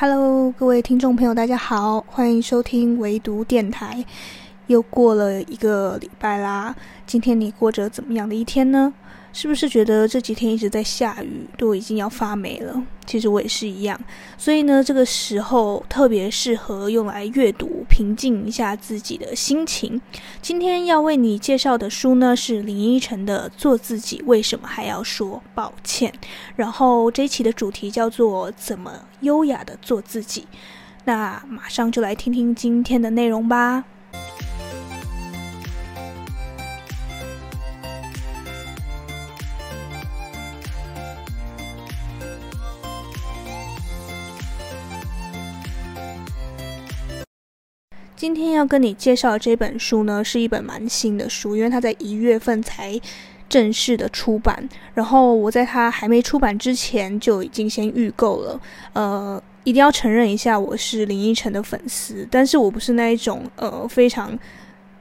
Hello，各位听众朋友，大家好，欢迎收听唯独电台。又过了一个礼拜啦，今天你过着怎么样的一天呢？是不是觉得这几天一直在下雨，都已经要发霉了？其实我也是一样。所以呢，这个时候特别适合用来阅读，平静一下自己的心情。今天要为你介绍的书呢，是林依晨的《做自己为什么还要说抱歉》。然后这一期的主题叫做“怎么优雅的做自己”。那马上就来听听今天的内容吧。今天要跟你介绍的这本书呢，是一本蛮新的书，因为它在一月份才正式的出版。然后我在它还没出版之前就已经先预购了。呃，一定要承认一下，我是林依晨的粉丝，但是我不是那一种呃非常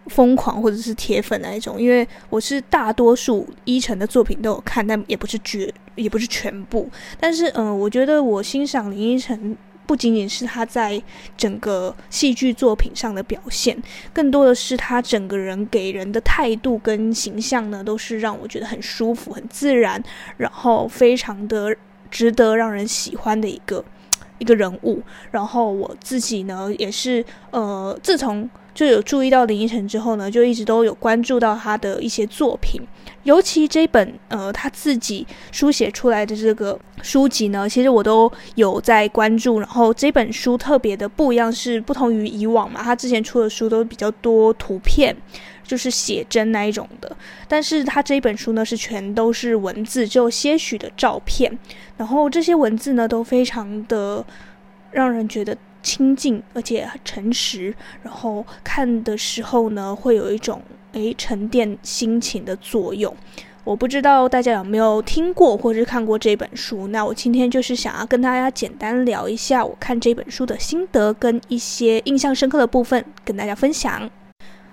疯狂或者是铁粉那一种，因为我是大多数依晨的作品都有看，但也不是绝，也不是全部。但是嗯、我觉得我欣赏林依晨。不仅仅是他在整个戏剧作品上的表现，更多的是他整个人给人的态度跟形象呢，都是让我觉得很舒服、很自然，然后非常的值得让人喜欢的一个一个人物。然后我自己呢，也是呃，自从就有注意到林依晨之后呢，就一直都有关注到他的一些作品。尤其这本呃他自己书写出来的这个书籍呢，其实我都有在关注。然后这本书特别的不一样，是不同于以往嘛，他之前出的书都比较多图片，就是写真那一种的。但是他这一本书呢，是全都是文字，只有些许的照片。然后这些文字呢，都非常的让人觉得亲近，而且诚实。然后看的时候呢，会有一种。诶，沉淀心情的作用，我不知道大家有没有听过或是看过这本书。那我今天就是想要跟大家简单聊一下我看这本书的心得，跟一些印象深刻的部分跟大家分享。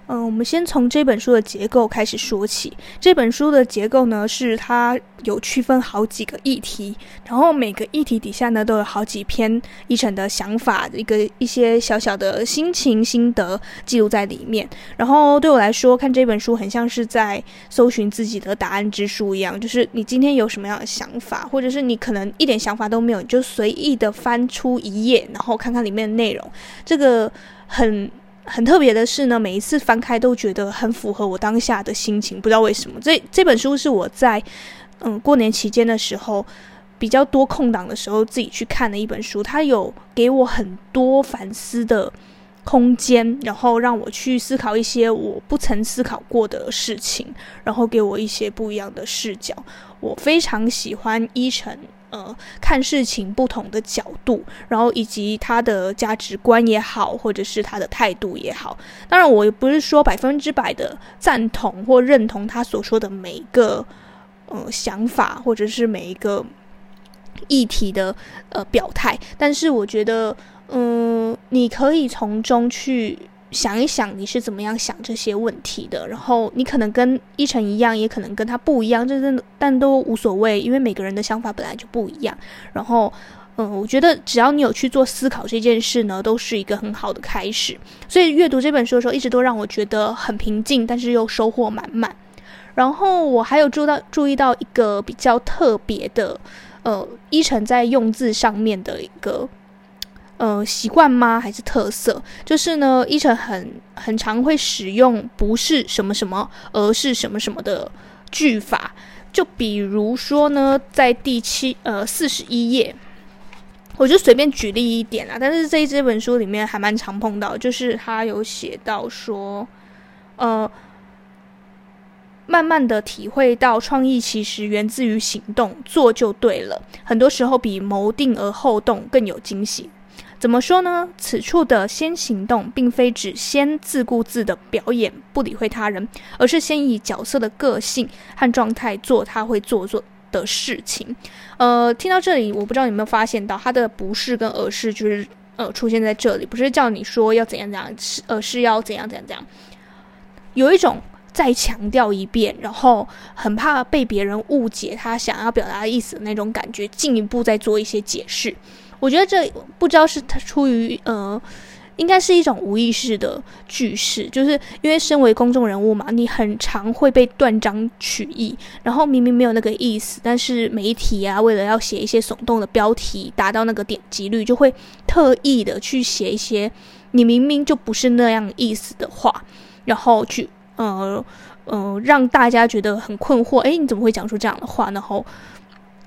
嗯，我们先从这本书的结构开始说起。这本书的结构呢，是它有区分好几个议题，然后每个议题底下呢，都有好几篇依晨的想法，一个一些小小的心情心得记录在里面。然后对我来说，看这本书很像是在搜寻自己的答案之书一样，就是你今天有什么样的想法，或者是你可能一点想法都没有，你就随意的翻出一页，然后看看里面的内容。这个很。很特别的是呢，每一次翻开都觉得很符合我当下的心情，不知道为什么。这这本书是我在嗯过年期间的时候比较多空档的时候自己去看的一本书，它有给我很多反思的空间，然后让我去思考一些我不曾思考过的事情，然后给我一些不一样的视角。我非常喜欢伊诚。呃，看事情不同的角度，然后以及他的价值观也好，或者是他的态度也好。当然，我也不是说百分之百的赞同或认同他所说的每一个呃想法，或者是每一个议题的呃表态。但是，我觉得，嗯、你可以从中去。想一想你是怎么样想这些问题的，然后你可能跟一晨一样，也可能跟他不一样，这真的但都无所谓，因为每个人的想法本来就不一样。然后，嗯，我觉得只要你有去做思考这件事呢，都是一个很好的开始。所以阅读这本书的时候，一直都让我觉得很平静，但是又收获满满。然后我还有注到注意到一个比较特别的，呃，一晨在用字上面的一个。呃，习惯吗？还是特色？就是呢，依晨很很常会使用不是什么什么，而是什么什么的句法。就比如说呢，在第七呃四十一页，我就随便举例一点啊。但是这这本书里面还蛮常碰到，就是他有写到说，呃，慢慢的体会到创意其实源自于行动，做就对了。很多时候比谋定而后动更有惊喜。怎么说呢？此处的先行动，并非指先自顾自的表演，不理会他人，而是先以角色的个性和状态做他会做做的事情。呃，听到这里，我不知道你有没有发现到，他的不是跟而是就是呃出现在这里，不是叫你说要怎样怎样，是而是要怎样怎样怎样，有一种再强调一遍，然后很怕被别人误解他想要表达的意思的那种感觉，进一步再做一些解释。我觉得这不知道是他出于呃。应该是一种无意识的句式，就是因为身为公众人物嘛，你很常会被断章取义，然后明明没有那个意思，但是媒体啊，为了要写一些耸动的标题，达到那个点击率，就会特意的去写一些你明明就不是那样意思的话，然后去呃呃让大家觉得很困惑，诶，你怎么会讲出这样的话？然后。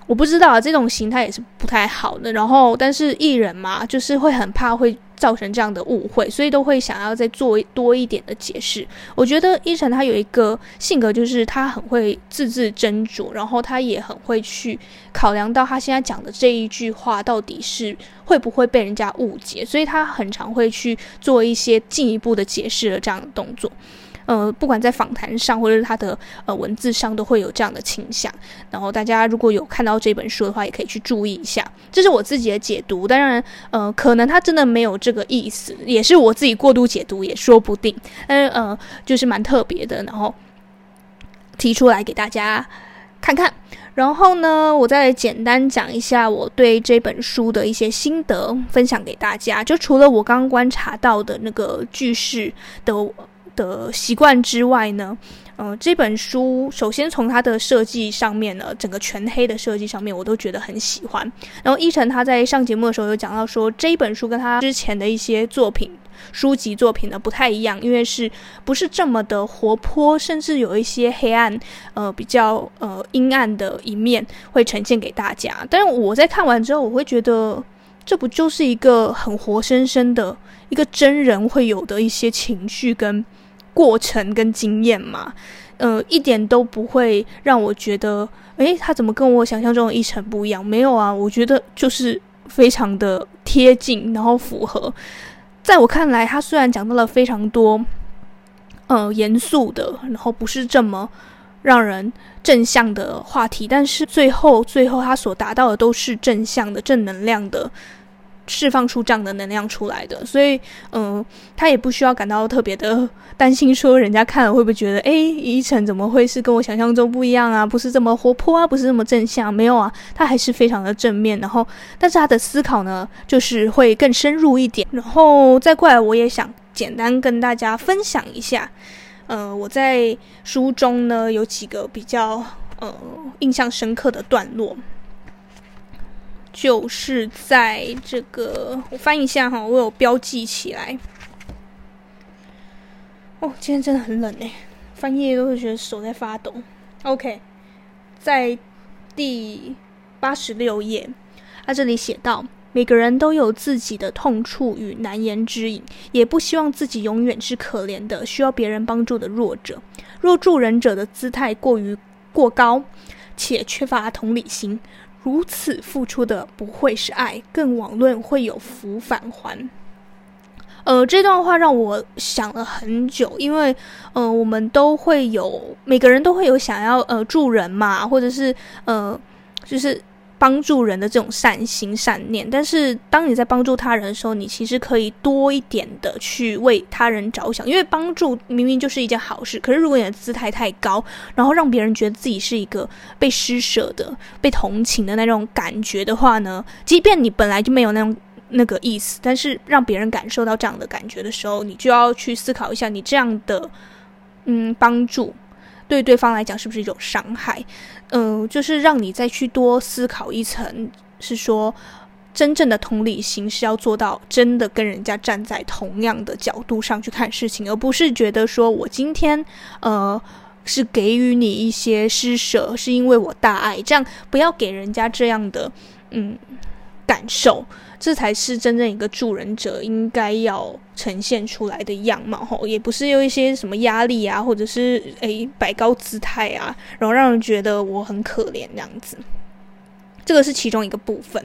我不知道啊，这种形态也是不太好的。然后，但是艺人嘛，就是会很怕会造成这样的误会，所以都会想要再做多一点的解释。我觉得伊晨他有一个性格，就是他很会字字斟酌，然后他也很会去考量到他现在讲的这一句话到底是会不会被人家误解，所以他很常会去做一些进一步的解释的这样的动作。呃，不管在访谈上或者是他的呃文字上，都会有这样的倾向。然后大家如果有看到这本书的话，也可以去注意一下。这是我自己的解读，当然，呃，可能他真的没有这个意思，也是我自己过度解读，也说不定。但是呃，就是蛮特别的，然后提出来给大家看看。然后呢，我再简单讲一下我对这本书的一些心得，分享给大家。就除了我刚刚观察到的那个句式的。的习惯之外呢，嗯、呃，这本书首先从它的设计上面呢，整个全黑的设计上面，我都觉得很喜欢。然后伊晨他在上节目的时候有讲到说，这一本书跟他之前的一些作品、书籍作品呢不太一样，因为是不是这么的活泼，甚至有一些黑暗，呃，比较呃阴暗的一面会呈现给大家。但是我在看完之后，我会觉得这不就是一个很活生生的一个真人会有的一些情绪跟。过程跟经验嘛，呃，一点都不会让我觉得，诶，他怎么跟我想象中的一成不一样？没有啊，我觉得就是非常的贴近，然后符合。在我看来，他虽然讲到了非常多，呃，严肃的，然后不是这么让人正向的话题，但是最后最后他所达到的都是正向的、正能量的。释放出这样的能量出来的，所以，嗯、他也不需要感到特别的担心，说人家看了会不会觉得，诶，依晨怎么会是跟我想象中不一样啊？不是这么活泼啊，不是这么正向，没有啊，他还是非常的正面。然后，但是他的思考呢，就是会更深入一点。然后再过来，我也想简单跟大家分享一下，呃，我在书中呢有几个比较呃印象深刻的段落。就是在这个，我翻一下哈，我有标记起来。哦，今天真的很冷诶，翻页都会觉得手在发抖。OK，在第八十六页，他这里写道：每个人都有自己的痛处与难言之隐，也不希望自己永远是可怜的、需要别人帮助的弱者。若助人者的姿态过于过高，且缺乏同理心。如此付出的不会是爱，更遑论会有福返还。呃，这段话让我想了很久，因为呃，我们都会有，每个人都会有想要呃助人嘛，或者是呃，就是。帮助人的这种善心善念，但是当你在帮助他人的时候，你其实可以多一点的去为他人着想，因为帮助明明就是一件好事。可是如果你的姿态太高，然后让别人觉得自己是一个被施舍的、被同情的那种感觉的话呢，即便你本来就没有那种那个意思，但是让别人感受到这样的感觉的时候，你就要去思考一下，你这样的嗯帮助。对对方来讲是不是一种伤害？嗯、就是让你再去多思考一层，是说真正的同理心是要做到真的跟人家站在同样的角度上去看事情，而不是觉得说我今天呃是给予你一些施舍，是因为我大爱，这样不要给人家这样的嗯感受。这才是真正一个助人者应该要呈现出来的样貌吼，也不是有一些什么压力啊，或者是诶摆高姿态啊，然后让人觉得我很可怜这样子。这个是其中一个部分，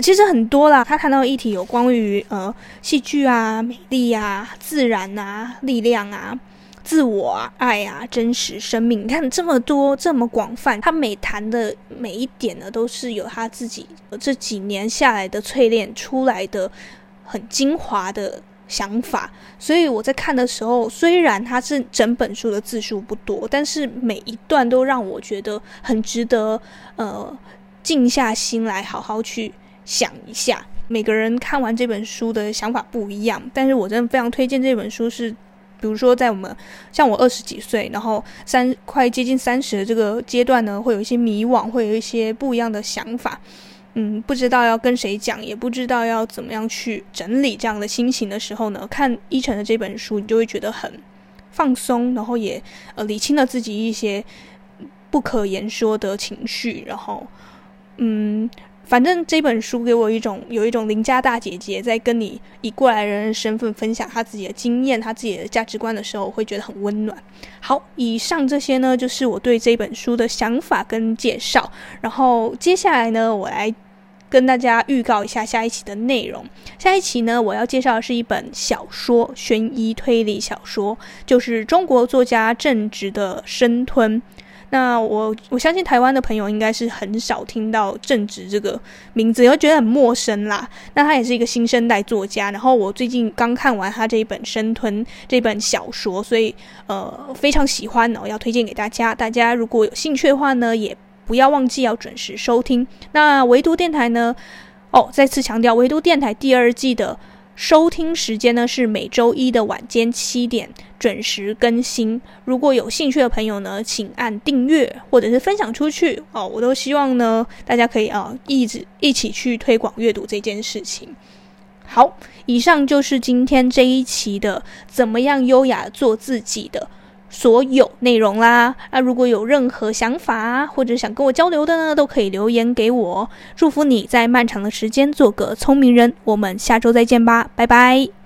其实很多啦。他谈到的议题有关于呃戏剧啊、美丽啊、自然啊、力量啊。自我啊，爱啊，真实生命，你看这么多，这么广泛，他每谈的每一点呢，都是有他自己这几年下来的淬炼出来的很精华的想法。所以我在看的时候，虽然它是整本书的字数不多，但是每一段都让我觉得很值得，呃，静下心来好好去想一下。每个人看完这本书的想法不一样，但是我真的非常推荐这本书，是比如说在我们像我二十几岁，然后三快接近三十的这个阶段呢，会有一些迷惘，会有一些不一样的想法，嗯，不知道要跟谁讲，也不知道要怎么样去整理这样的心情的时候呢，看依晨的这本书，你就会觉得很放松，然后也呃理清了自己一些不可言说的情绪，然后嗯。反正这本书给我一种有一种邻家大姐姐在跟你以过来人的身份分享她自己的经验、她自己的价值观的时候，我会觉得很温暖。好，以上这些呢，就是我对这本书的想法跟介绍。然后接下来呢，我来跟大家预告一下下一期的内容。下一期呢，我要介绍的是一本小说，悬疑推理小说，就是中国作家郑执的《生吞》。那我我相信台湾的朋友应该是很少听到正直这个名字，也会觉得很陌生啦。那他也是一个新生代作家，然后我最近刚看完他这一本《生吞》这本小说，所以呃非常喜欢哦，要推荐给大家。大家如果有兴趣的话呢，也不要忘记要准时收听。那唯独电台呢，哦，再次强调，唯独电台第二季的。收听时间呢，是每周一的晚间七点准时更新。如果有兴趣的朋友呢，请按订阅或者是分享出去哦。我都希望呢，大家可以啊一直一起去推广阅读这件事情。好，以上就是今天这一期的怎么样优雅做自己的。所有内容啦，那如果有任何想法或者想跟我交流的呢，都可以留言给我。祝福你在漫长的时间做个聪明人，我们下周再见吧，拜拜。